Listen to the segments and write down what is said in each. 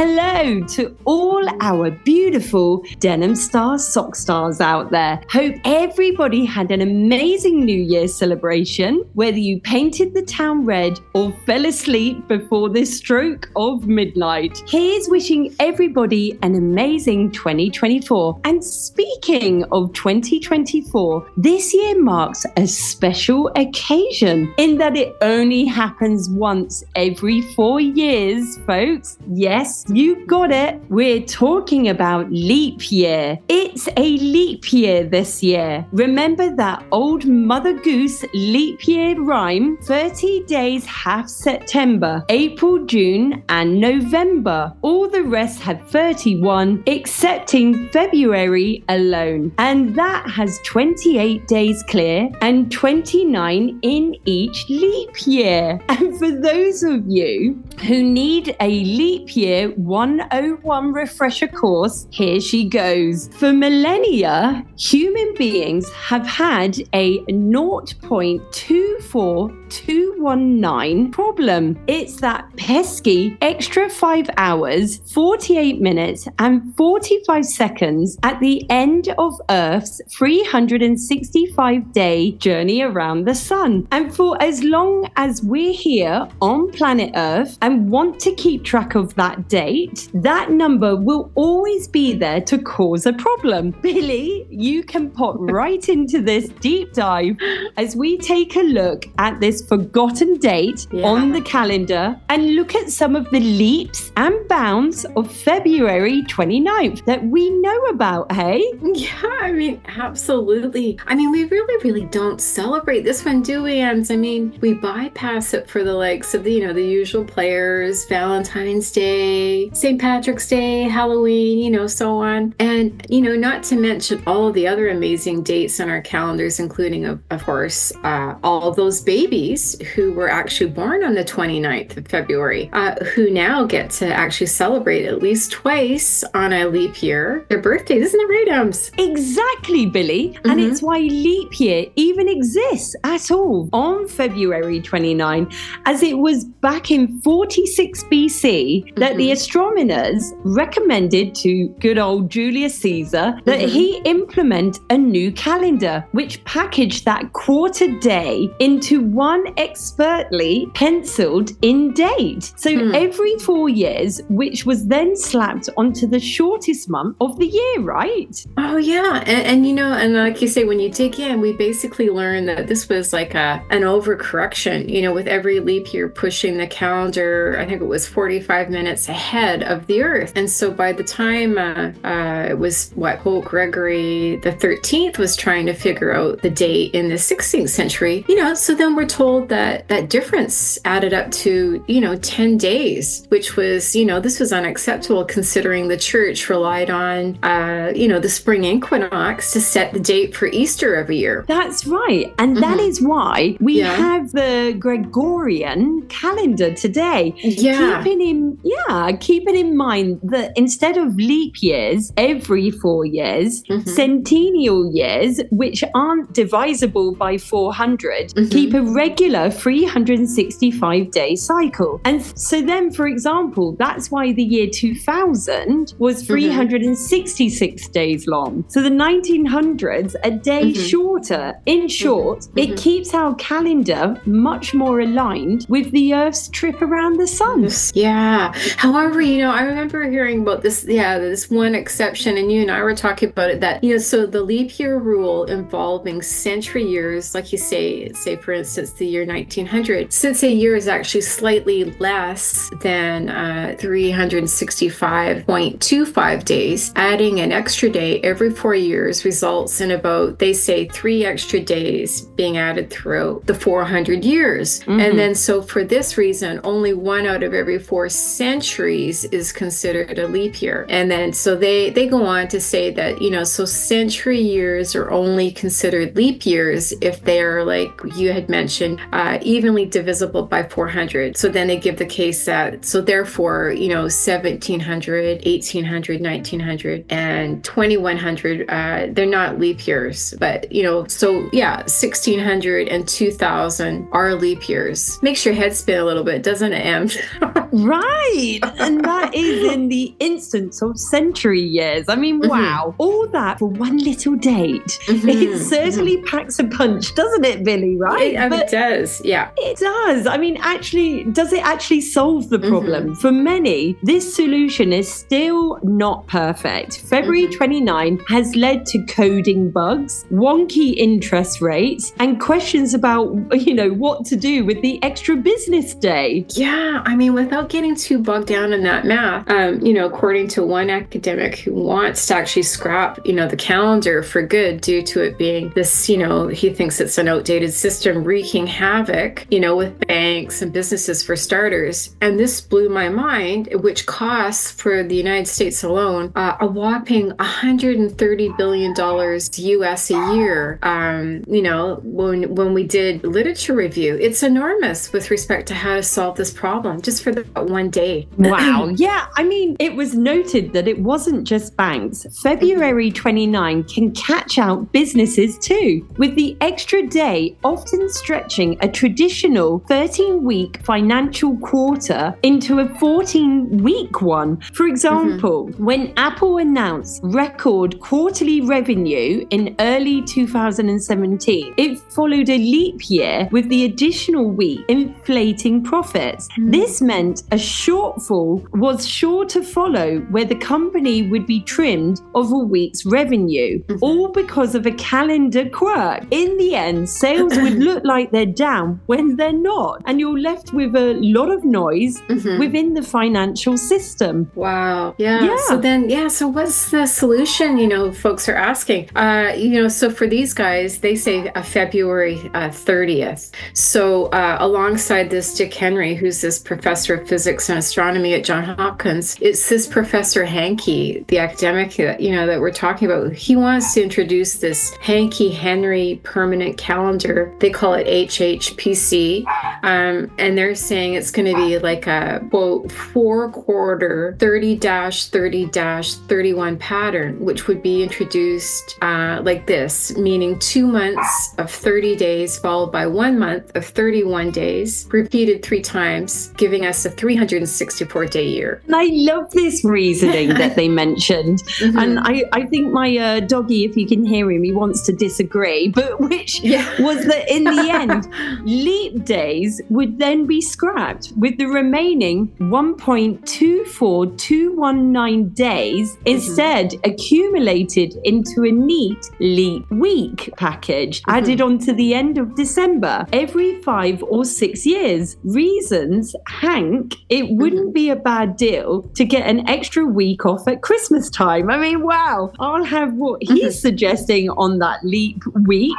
Hello to all our beautiful Denim Star sock stars out there. Hope everybody had an amazing New Year celebration, whether you painted the town red or fell asleep before the stroke of midnight. Here's wishing everybody an amazing 2024. And speaking of 2024, this year marks a special occasion in that it only happens once every four years, folks. Yes, you got it. We're talking about leap year. It's a leap year this year. Remember that old Mother Goose leap year rhyme? 30 days have September, April, June, and November. All the rest have 31, excepting February alone. And that has 28 days clear and 29 in each leap year. And for those of you who need a leap year 101 refresher course, here she goes. For millennia, human beings have had a 0.24219 problem. It's that pesky extra five hours, 48 minutes, and 45 seconds at the end of Earth's 365 day journey around the sun. And for as long as we're here on planet Earth and want to keep track of that day, date, that number will always be there to cause a problem. Billie, you can pop right into this deep dive as we take a look at this forgotten date yeah. on the calendar and look at some of the leaps and bounds of February 29th that we know about, hey? Yeah, I mean, absolutely. I mean, we really, really don't celebrate this one, do we? And I mean, we bypass it for the likes of the, you know, the usual players, Valentine's Day, St. Patrick's Day, Halloween, you know, so on. And, you know, not to mention all the other amazing dates on our calendars, including, of, of course, uh, all those babies who were actually born on the 29th of February, uh, who now get to actually celebrate at least twice on a leap year their birthdays. Isn't it right, Ems? Exactly, Billie. Mm-hmm. And it's why leap year even exists at all on February 29, as it was back in 46 BC that mm-hmm. the astronomers recommended to good old Julius Caesar that mm-hmm. he implement a new calendar, which packaged that quarter day into one expertly penciled in date. So mm. every four years, which was then slapped onto the shortest month of the year, right? Oh, yeah. And, and you know, and like you say, when you dig in, we basically learned that this was like a an overcorrection, you know, with every leap year pushing the calendar, I think it was 45 minutes ahead ahead of the Earth. And so by the time uh, uh, it was what Pope Gregory the 13th was trying to figure out the date in the 16th century, you know, so then we're told that that difference added up to, you know, 10 days, which was, you know, this was unacceptable considering the church relied on, uh, you know, the spring equinox to set the date for Easter every year. That's right. And mm-hmm. that is why we yeah. have the Gregorian calendar today. Yeah. Keeping in, yeah, keeping in mind that instead of leap years every four years, mm-hmm. centennial years, which aren't divisible by 400, mm-hmm. keep a regular 365 day cycle. And so then, for example, that's why the year 2000 was mm-hmm. 366 mm-hmm. days long. So the 1900s, a day mm-hmm. shorter. In mm-hmm. short, it keeps our calendar much more aligned with the Earth's trip around the sun. Yeah. However, However, you know, I remember hearing about this, yeah, this one exception, and you and I were talking about it that, you know, so the leap year rule involving century years, like you say, say for instance, the year 1900, since a year is actually slightly less than uh, 365.25 days, adding an extra day every four years results in about, they say, three extra days being added throughout the 400 years. Mm-hmm. And then, so for this reason, only one out of every four centuries is considered a leap year. And then so they they go on to say that, you know, so century years are only considered leap years if they're like you had mentioned, uh, evenly divisible by 400. So then they give the case that so therefore, you know, 1700, 1800, 1900 and 2100 uh, they're not leap years, but you know, so yeah, 1600 and 2000 are leap years. Makes your head spin a little bit, doesn't it, Em? right. and that is in the instance of century years. I mean, mm-hmm. wow. All that for one little date. Mm-hmm. It certainly mm-hmm. packs a punch, doesn't it, Billie? Right? It, it, does. Yeah. It does. I mean, actually, does it actually solve the problem? Mm-hmm. For many, this solution is still not perfect. February mm-hmm. 29 has led to coding bugs, wonky interest rates, and questions about, you know, what to do with the extra business day. Yeah. I mean, without getting too bogged down in that math, um, you know, according to one academic who wants to actually scrap, you know, the calendar for good due to it being this, you know, he thinks it's an outdated system wreaking havoc, you know, with banks and businesses for starters. And this blew my mind, which costs for the United States alone uh, a whopping 130 billion dollars US a year. Um, you know, when when we did literature review, it's enormous with respect to how to solve this problem just for that one day. Wow. Yeah, I mean, it was noted that it wasn't just banks. February 29 can catch out businesses too, with the extra day often stretching a traditional 13 week financial quarter into a 14 week one. For example, mm-hmm. when Apple announced record quarterly revenue in early 2017, it followed a leap year with the additional week inflating profits. Mm-hmm. This meant a shortfall was sure to follow where the company would be trimmed of a week's revenue, mm-hmm. all because of a calendar quirk. In the end, sales would look like they're down when they're not, and you're left with a lot of noise mm-hmm. within the financial system. Wow. Yeah. yeah. So then, yeah. So what's the solution? You know, folks are asking. Uh, you know, so for these guys, they say a February uh, 30th. So uh, alongside this, Dick Henry, who's this professor of physics and astronomy at John Hopkins, it's this Professor Hanke, the academic that you know that we're talking about. He wants to introduce this Hanke Henry permanent calendar. They call it HHPC, um, and they're saying it's going to be like a quote four quarter 30 30 31 pattern, which would be introduced uh, like this, meaning two months of 30 days followed by one month of 31 days, repeated three times, giving us a 364 year. And I love this reasoning that they mentioned. Mm-hmm. And I, I think my uh, doggy, if you can hear him, he wants to disagree, but which yeah. was that in the end, leap days would then be scrapped with the remaining 1.24219 days mm-hmm. instead accumulated into a neat leap week package mm-hmm. added on to the end of December every five or six years. Reasons, Hank, it wouldn't mm-hmm. be a bad deal to get an extra week off at Christmas time. I mean, wow, I'll have what he's mm-hmm. suggesting on that leap week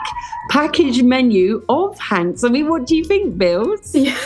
package menu of Hank's. I mean, what do you think, Bills? Yeah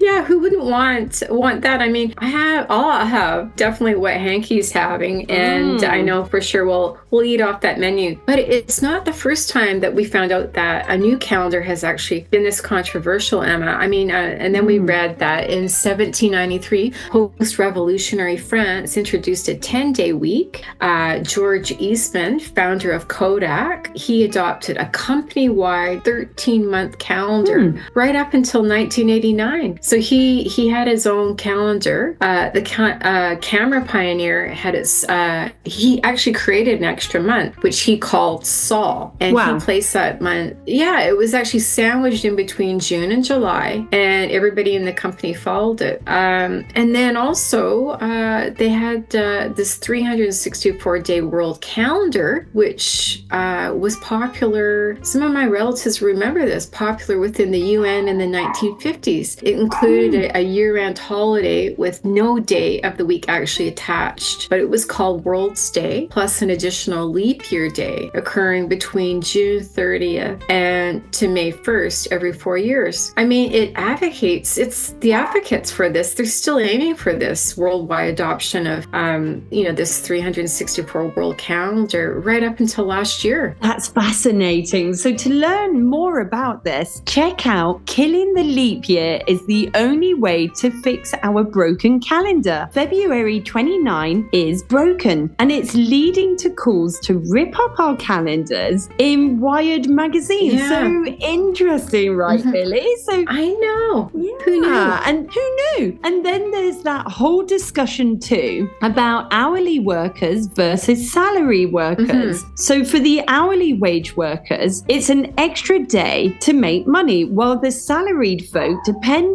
yeah, who wouldn't want want that? I mean, I have I'll have definitely what Hanke's having, and mm. I know for sure we'll we'll eat off that menu. But it's not the first time that we found out that a new calendar has actually been this controversial, Emma. I mean, uh, and then mm. we read that in 1793, post-revolutionary France introduced a 10-day week. Uh, George Eastman, founder of Kodak, he adopted a company-wide 13-month calendar mm. right up until 1989. So he he had his own calendar. Uh, the ca- uh, camera pioneer had its. Uh, he actually created an extra month, which he called Sol, and wow. he placed that month. Yeah, it was actually sandwiched in between June and July, and everybody in the company followed it. Um, and then also uh, they had uh, this 364 day world calendar, which uh, was popular. Some of my relatives remember this, popular within the UN in the 1950s. It included a, a year round holiday with no day of the week actually attached, but it was called World's Day, plus an additional leap year day occurring between June 30th and to May 1st every four years. I mean, it advocates, it's the advocates for this. They're still aiming for this worldwide adoption of, um, you know, this 364 world calendar right up until last year. That's fascinating. So, to learn more about this, check out Killing the Leap Year is the only way to fix our broken calendar. February 29 is broken and it's leading to calls to rip up our calendars in Wired magazine. Yeah. So interesting, right, Mhm. Billie? So I know. yeah. Who knew? And who knew? And then there's that whole discussion too about hourly workers versus salary workers. Mm-hmm. So for the hourly wage workers, it's an extra day to make money, while the salaried folk,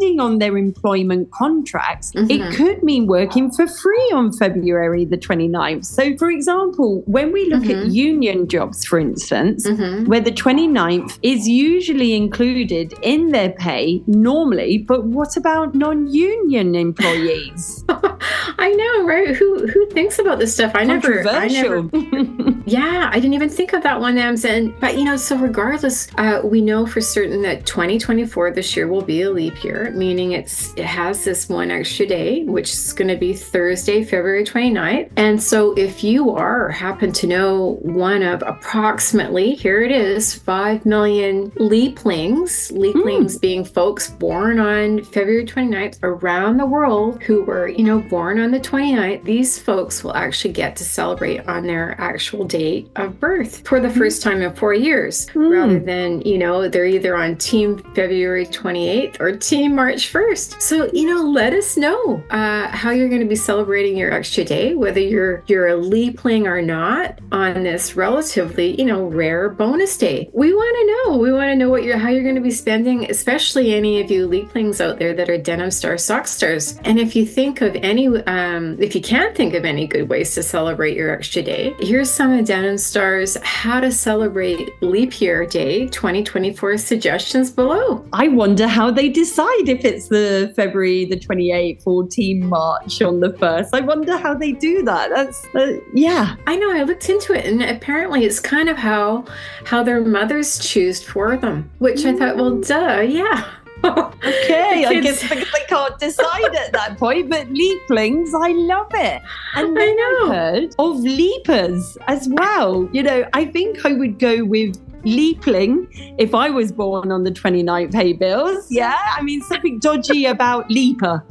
depending on their employment contracts, Mhm. it could mean working for free on February the 29th. So for example, when we look at Mhm. union jobs, for instance, Mhm. where the 29th is usually included in their pay normally, but what about non-union employees? I know, right? Who who thinks about this stuff? I never, I never. Yeah, I didn't even think of that one, Ems. And but you know, so regardless, uh, we know for certain that 2024 this year will be a leap year, meaning it's it has this one extra day, which is going to be Thursday, February 29th. And so, if you are or happen to know one of approximately, here it is, five million leaplings, leaplings being folks born on February 29th around the world who were, you know, born on the 29th, these folks will actually get to celebrate on their actual date of birth for the first time in four years, Mm. rather than, you know, they're either on team February 28th or team March 1st. So, you know, let us know uh, how you're going to be celebrating your extra day, whether you're you're a leapling or not on this relatively, you know, rare bonus day. We want to know. We want to know what you're how you're going to be spending, especially any of you leaplings out there that are denim star sock stars. And if you think of any, um, if you can't think of any good ways to celebrate your extra day, here's some of Denim Stars how to celebrate Leap Year Day 2024 suggestions below. I wonder how they decide if it's the February the 28th or Team March on the 1st. I wonder how they do that. That's, uh, yeah. I know I looked into it, and apparently it's kind of how how their mothers choose for them. Which I thought, well, duh, yeah. Okay, I guess they, can't decide at that point, but leaplings, I love it. And I then know. heard of leapers as well. You know, I think I would go with leapling if I was born on the 29th hay bills. Yeah, I mean, something dodgy about leaper.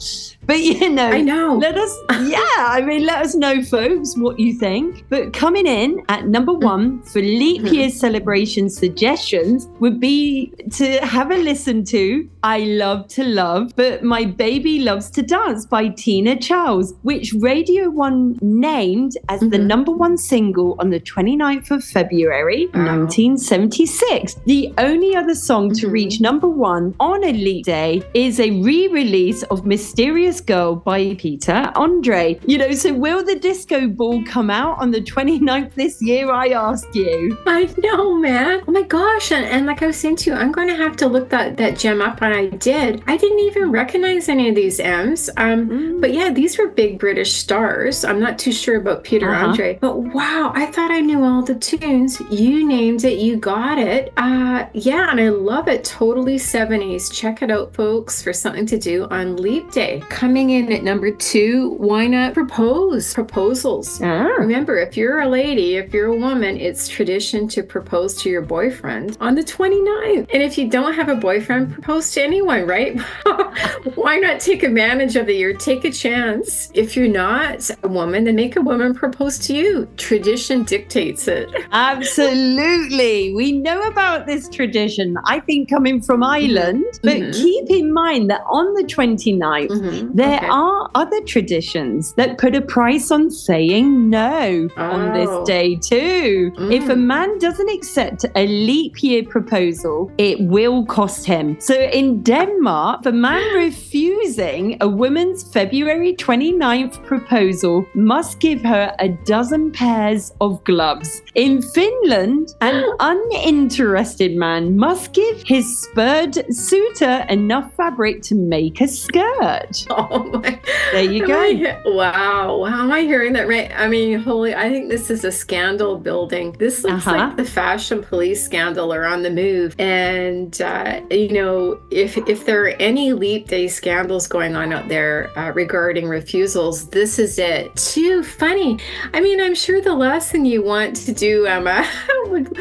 But you know, I know. let us, yeah, I mean, let us know, folks, what you think. But coming in at number one for leap Mhm. year celebration suggestions would be to have a listen to I Love to Love, but My Baby Loves to Dance by Tina Charles, which Radio 1 named as the Mhm. number one single on the 29th of February, Wow. 1976. The only other song to Mhm. reach number one on leap day is a re release of Mysterious Girl by Peter Andre. You know, so will the disco ball come out on the 29th this year? I ask you. I know, man. Oh my gosh. And, and like I was saying to you, I'm going to have to look that, that gem up. And I did. I didn't even recognize any of these M's. Um, But yeah, these were big British stars. I'm not too sure about Peter Uh-huh. Andre. But wow, I thought I knew all the tunes. You named it. You got it. Uh, yeah, and I love it. Totally 70s. Check it out, folks, for something to do on Leap Day. Coming in at number two, why not propose? Proposals. Ah. Remember, if you're a lady, if you're a woman, it's tradition to propose to your boyfriend on the 29th. And if you don't have a boyfriend, propose to anyone, right? Why not take advantage of the year? Take a chance. If you're not a woman, then make a woman propose to you. Tradition dictates it. Absolutely. We know about this tradition, I think, coming from Ireland. But Mhm. keep in mind that on the 29th, Mhm. There Okay. are other traditions that put a price on saying no on Oh. this day, too. If a Mm. man doesn't accept a leap year proposal, it will cost him. So in Denmark, the man refusing a woman's February 29th proposal must give her a dozen pairs of gloves. In Finland, an uninterested man must give his spurred suitor enough fabric to make a skirt. Oh my. There you go. I wow. Wow. Am I hearing that right? I mean, holy, I think this is a scandal building. This looks Uh-huh. like the fashion police scandal are on the move. And, uh, you know, if, if there are any leap day scandals going on out there uh, regarding refusals. This is it. Too funny. I mean, I'm sure the last thing you want to do, Emma, would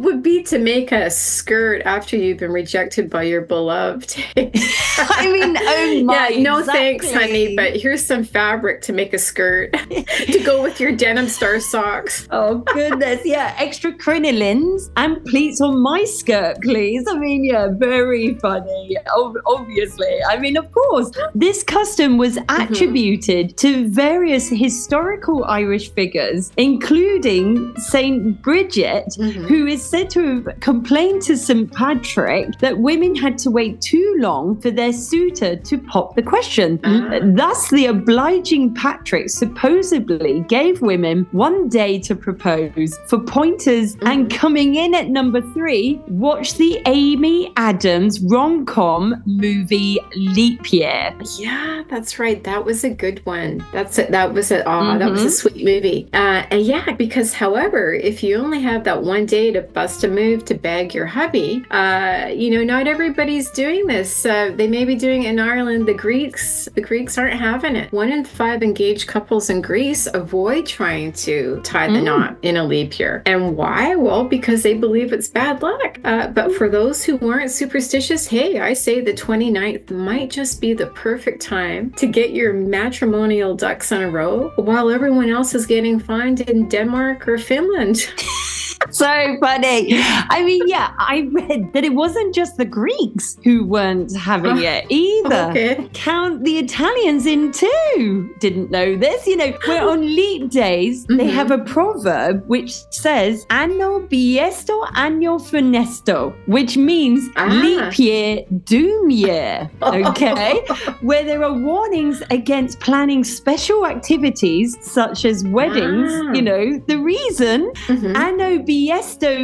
would be to make a skirt after you've been rejected by your beloved. I mean, oh my, yeah, no exactly. thanks, honey. But here's some fabric to make a skirt to go with your denim star socks. Oh goodness, yeah, extra crinolines and pleats on my skirt, please. I mean, yeah, very funny. Obviously, I mean, of course, this custom was mm-hmm. attributed mm-hmm. to various historical Irish figures, including Saint Bridget, mm-hmm. who is said to have complained to St Patrick that women had to wait too long for their suitor to pop the question. Uh-huh. Thus, the obliging Patrick supposedly gave women one day to propose for pointers, mm-hmm. and coming in at number three, watch the Amy Adams rom com movie Leap Year. Yeah, that's right. That was a good one. That's it. That was a oh, mm-hmm. that was a mm-hmm. sweet movie. Uh, and yeah, because however, if you only have that one day to bust a move to bag your hubby, uh, you know, not everybody's doing this. Uh, they may be doing it in Ireland. The Greeks, the Greeks aren't having it. One in five engaged couples in Greece avoid trying to tie the mm. knot in a leap year. And why? Well, because they believe it's bad luck. Uh, but for those who weren't superstitious, hey, I say the 29th might just be the perfect time to get your matrimonial ducks in a row while everyone else is getting fined in Denmark or Finland. so I mean, yeah, I read that it wasn't just the Greeks who weren't having uh, it either. Okay. Count the Italians in too. Didn't know this. You know, we're on leap days, mm-hmm. they have a proverb which says anno bisesto anno funesto, which means ah. leap year, doom year. Okay. Where there are warnings against planning special activities such as weddings. Ah. You know, the reason mm-hmm. anno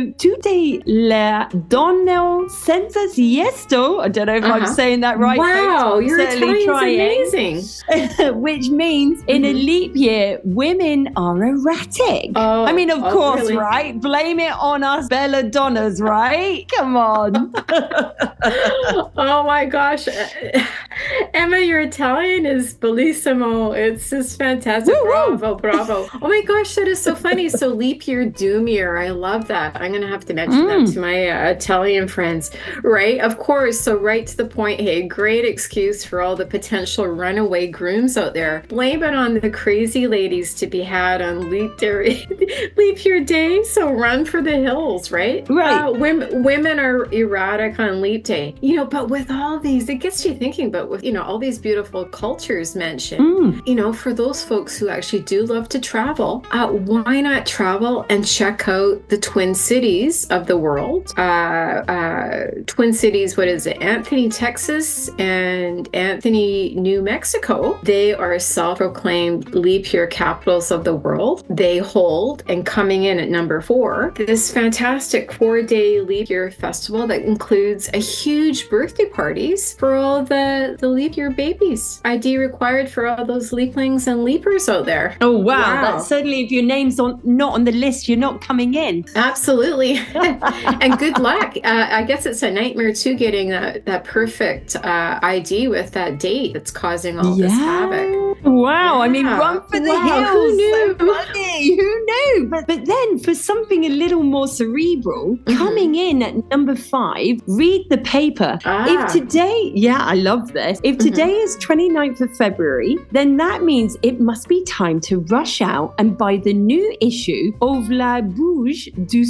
siesto tutte le donne senza siesto. I don't know if uh-huh. I'm saying that right. Wow, your Italian's amazing. Which means in mm-hmm. a leap year, women are erratic. Oh, I mean, of oh, course, really? right? Blame it on us belladonnas, right? Come on. oh my gosh. Emma, your Italian is bellissimo. It's just fantastic. Woo-hoo. Bravo, bravo. Oh my gosh, that is so funny. So leap year, doom year. I love that. I'm going to have to mention mm. that to my uh, Italian friends, right? Of course. So, right to the point. Hey, great excuse for all the potential runaway grooms out there. Blame it on the crazy ladies to be had on leap day, leap your day. So, run for the hills, right? Right. Uh, women, women are erratic on leap day, you know, but with all these, it gets you thinking, but with, you know, all these beautiful cultures mentioned, mm. you know, for those folks who actually do love to travel, uh, why not travel and check out the twin cities of the world. Uh, uh, twin cities, what is it? Anthony, Texas, and Anthony, New Mexico. They are self proclaimed leap year capitals of the world. They hold, and coming in at number four, this fantastic four day leap year festival that includes a huge birthday parties for all the, the leap year babies. ID required for all those leaplings and leapers out there. Oh, wow. wow. Certainly if your name's on, not on the list, you're not coming in. Absolutely. and good luck. Uh, I guess it's a nightmare too getting that, that perfect uh, ID with that date that's causing all yeah. this havoc. Wow. Yeah. I mean, run for the wow. hills. Who knew? So funny. Who knew? But, but then for something a little more cerebral, mm-hmm. coming in at number five, read the paper. Ah. If today, yeah, I love this. If mm-hmm. today mm-hmm. is 29th of February, then that means it must be time to rush out and buy the new issue of La Bougie du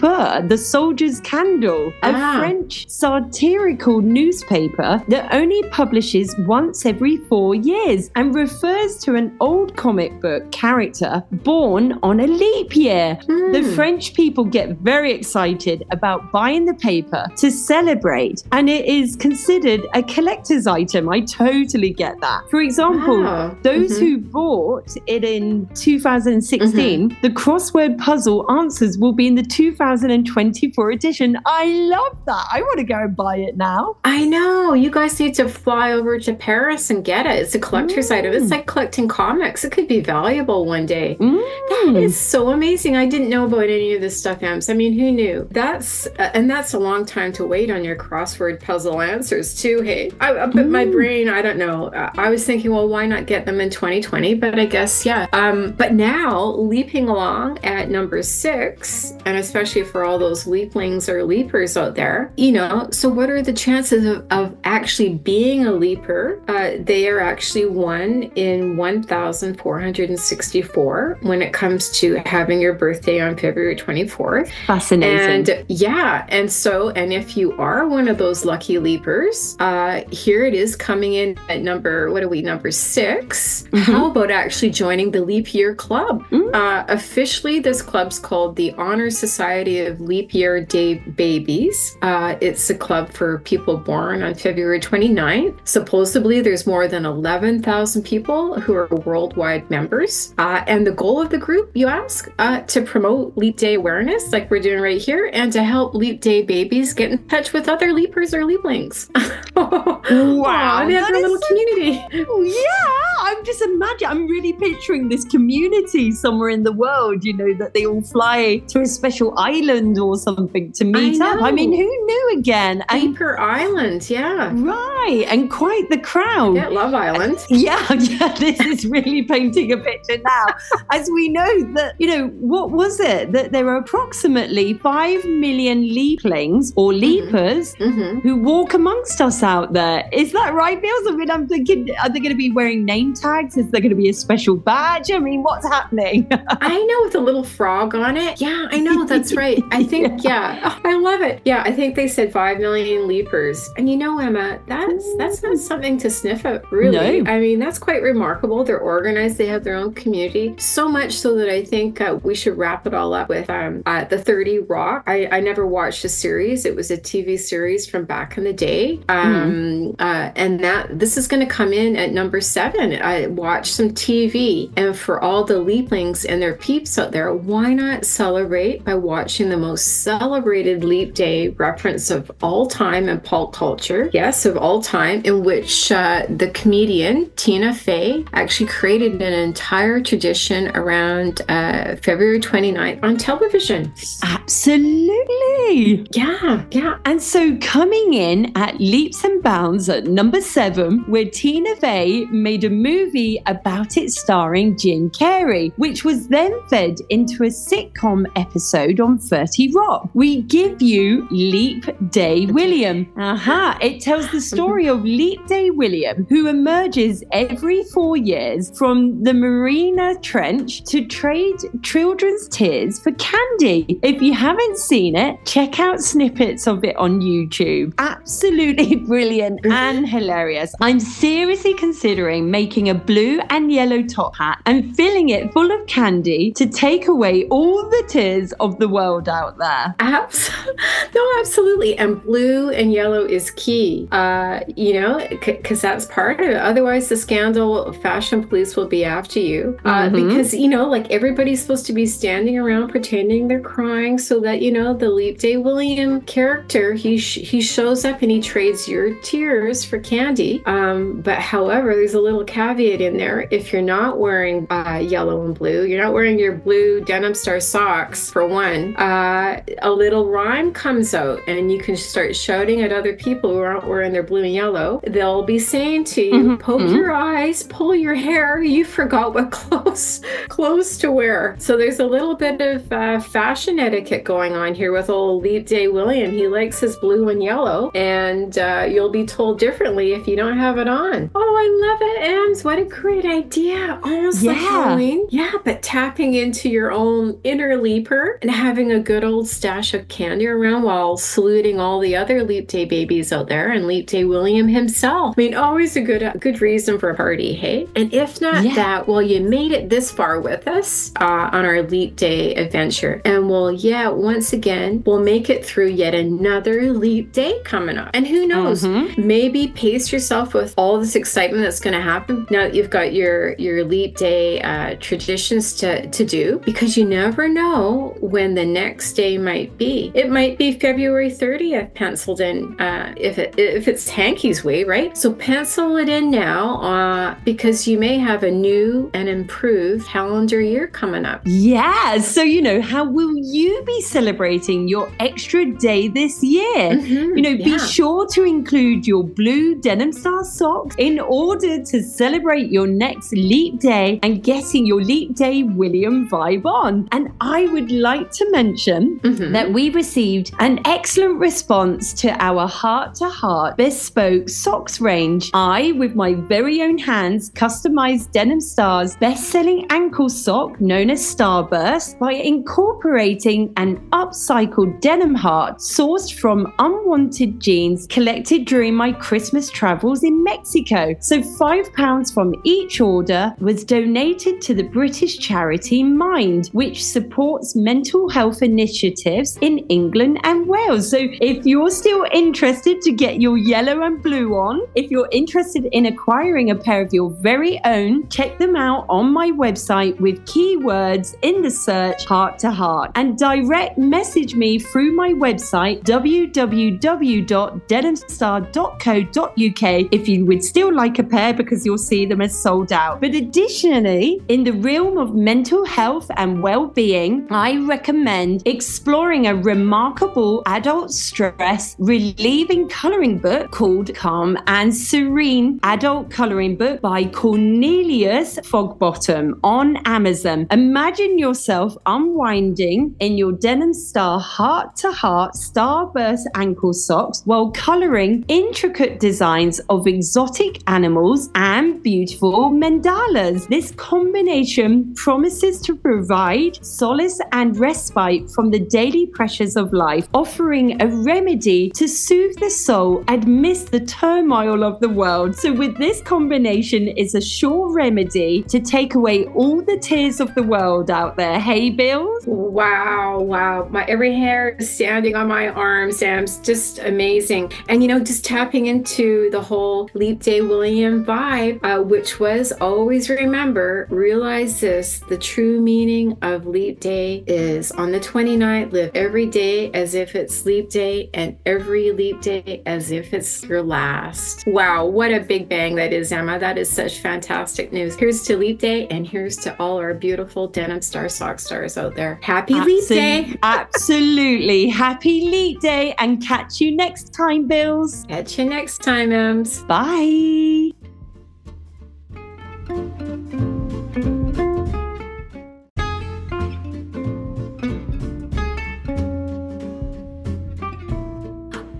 The Soldier's Candle, a ah. French satirical newspaper that only publishes once every four years and refers to an old comic book character born on a leap year. Mm. The French people get very excited about buying the paper to celebrate, and it is considered a collector's item. I totally get that. For example, wow. those mm-hmm. who bought it in 2016, mm-hmm. the crossword puzzle answers will be in the 2024 edition. I love that. I want to go and buy it now. I know. You guys need to fly over to Paris and get it. It's a collector's mm. item. It's like collecting comics. It could be valuable one day. Mm. That is so amazing. I didn't know about any of this stuff, Ems. I mean, who knew? That's uh, and that's a long time to wait on your crossword puzzle answers too. Hey, I, I, but mm. my brain I don't know. I was thinking, well, why not get them in 2020? But I guess, yeah. Um, but now, leaping along at number six, and especially for all those leaplings or leapers out there, you know, so what are the chances of, of actually being a leaper? Uh, they are actually one in 1,464 when it comes to having your birthday on February 24th. Fascinating. And yeah, and so, and if you are one of those lucky leapers, uh, here it is coming in at number, what are we, number 6 mm-hmm. How about actually joining the Leap Year Club? Mm-hmm. Uh, officially, this club's called the Honor Society of Leap Year Day Babies. Uh, it's a club for people born on February 29th. Supposedly, there's more than 11,000 people who are worldwide members. Uh, and the goal of the group, you ask, uh, to promote Leap Day awareness, like we're doing right here, and to help Leap Day babies get in touch with other leapers or leaplings. wow. they have a little so... community. Yeah, I'm just imagining, I'm really picturing this community somewhere in the world, you know, that they all fly to a special island or something to meet I up. I mean, who knew again? Leaper Island, yeah. Right, and quite the crowd. Yeah, Love Island. yeah, yeah, this is really painting a picture now. As we know that, you know, what was it? That there are approximately 5 million leaplings or mm-hmm. leapers mm-hmm. Mm-hmm. who walk amongst us out there. Is that right, Niels? I mean, I'm thinking, are they going to be wearing name tags? Is there going to be a special badge? I mean, what's happening? I know with a little frog on it. Yeah, I know. That's right. I think, yeah, yeah. Oh, I love it. Yeah, I think they said 5 million leapers. And you know, Emma, that's that's not something to sniff at, really. No. I mean, that's quite remarkable. They're organized, they have their own community. So much so that I think uh, we should wrap it all up with um, uh, the 30 Rock. I, I never watched a series, it was a TV series from back in the day. Um, mm. uh, and that this is going to come in at number seven. I watched some TV, and for all the leaplings and their peeps out there, why not celebrate by watching the most celebrated Leap Day reference of all time in pulp culture? Yes, of all time, in which uh, the comedian Tina Fey actually created an entire tradition around uh, February 29th on television. Absolutely. Yeah, yeah. And so coming in at leaps and bounds at number seven, where Tina Fey made a movie about it starring Jim Carrey, which was then fed into a sitcom episode on 30 Rock. We give you Leap Day William. Aha, it tells the story of Leap Day William, who emerges every four years from the Mariana Trench to trade children's tears for candy. If you haven't seen it, check out snippets of it on YouTube. Absolutely brilliant and hilarious. I'm seriously considering making a blue and yellow top hat and filling it full of candy to take away all the tears of the world out there. Absolutely. No, absolutely. And blue and yellow is key, uh, you know, because c- that's part of it. Otherwise, the scandal fashion police will be after you uh, mm-hmm. because, you know, like everybody's supposed to be standing around pretending they're crying so that, you know, the Leap Day William character, he, sh- he shows up and he trades your tears for candy. Um, but however, there's a little caveat in there. If you're not wearing uh, yellow and blue, you're not wearing your blue denim star socks for one, uh, a little rhyme comes out and you can start shouting at other people who aren't wearing their blue and yellow. They'll be saying to you, mm-hmm. poke mm-hmm. your eyes, pull your hair. You forgot what clothes clothes to wear. So there's a little bit of uh, fashion etiquette going on here with old Leap Day William. He likes his blue and yellow, and uh, you'll be told differently if you don't have it on. Oh, I love it, Ems. What a great idea. Almost yeah. like Halloween. Yeah, but tapping into your own inner leaper and having a good old stash of candy around while saluting all the other Leap Day babies out there and Leap Day William himself. I mean, always a good a good reason for a party, hey? And if not yeah. that, well, you made it this far with us uh, on our Leap Day adventure. And well, yeah, once again, we'll make it through yet another Leap Day coming up. And who knows, mm-hmm. maybe pace yourself with all this excitement that's going to happen. Now, you've got your your leap day uh, traditions to to do because you never know when the next day might be. It might be February 30th penciled in uh, if it if it's Hanke's way, right? So pencil it in now uh, because you may have a new and improved calendar year coming up. Yeah. So you know, how will you be celebrating your extra day this year? Mm-hmm. You know, yeah. be sure to include your blue denim star socks in order to celebrate your next leap day and getting your leap day William vibe on. And I would like to mention mm-hmm. that we received an excellent response to our heart to heart bespoke socks range. I, with my very own hands, customized Denim Star's best selling ankle sock known as Starburst by incorporating an upcycled denim heart sourced from unwanted jeans collected during my Christmas travels in Mexico. So, £5 from each order was donated to the British charity Mind, which supports mental health initiatives in England and Wales. So, if you're still interested to get your yellow and blue on, if you're interested in acquiring a pair of your very own, check them out on my website with keywords in the search heart to heart and direct message me through my website www.denimstar.co.uk if you would still like a pair because you'll see them as sold out. But additionally, in the realm of mental health and well-being, I recommend exploring a remarkable adult stress relieving coloring book called Calm and Serene Adult Coloring Book by Cornelius Fogbottom on Amazon. Imagine yourself unwinding in your Denim Star heart to heart starburst ankle socks while coloring intricate designs of exotic animals and beautiful mandalas. This combination promises to provide solace and respite from the daily pressures of life, offering a remedy to soothe the soul amidst the turmoil of the world. So, with this combination, is a sure remedy to take away all the tears of the world out there. Hey, Bill? Wow, wow. My every hair is standing on my arm, Sam's just amazing. And you know, just tapping into the whole Leap Day William vibe, uh, Uh, which was always remember, realize this the true meaning of Leap Day is on the 29th, live every day as if it's Leap Day and every Leap Day as if it's your last. Wow, what a big bang that is, Emma. That is such fantastic news. Here's to Leap Day and here's to all our beautiful Denim Star Sock Stars out there. Happy Absol- Leap Day. Absolutely. Happy Leap Day and catch you next time, Bills. Catch you next time, Ems. Bye.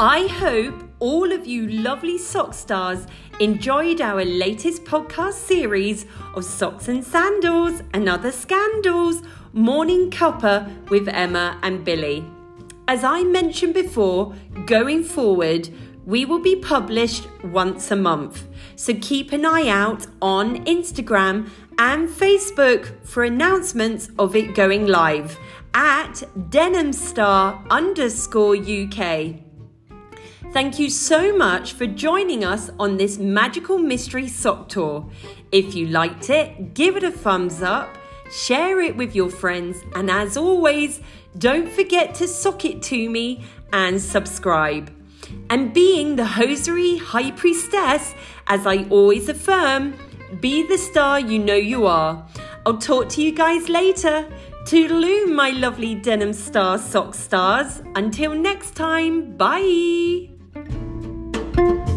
I hope all of you lovely sock stars enjoyed our latest podcast series of Socks and Sandals and Other Scandals Morning Cuppa with Emma and Billie. As I mentioned before, going forward, we will be published once a month. So keep an eye out on Instagram and Facebook for announcements of it going live at denimstar underscore UK. Thank you so much for joining us on this magical mystery sock tour. If you liked it, give it a thumbs up, share it with your friends, and as always, don't forget to sock it to me and subscribe. And being the hosiery high priestess, as I always affirm, be the star you know you are. I'll talk to you guys later. Toodaloo, my lovely denim star sock stars. Until next time, bye. Thank you.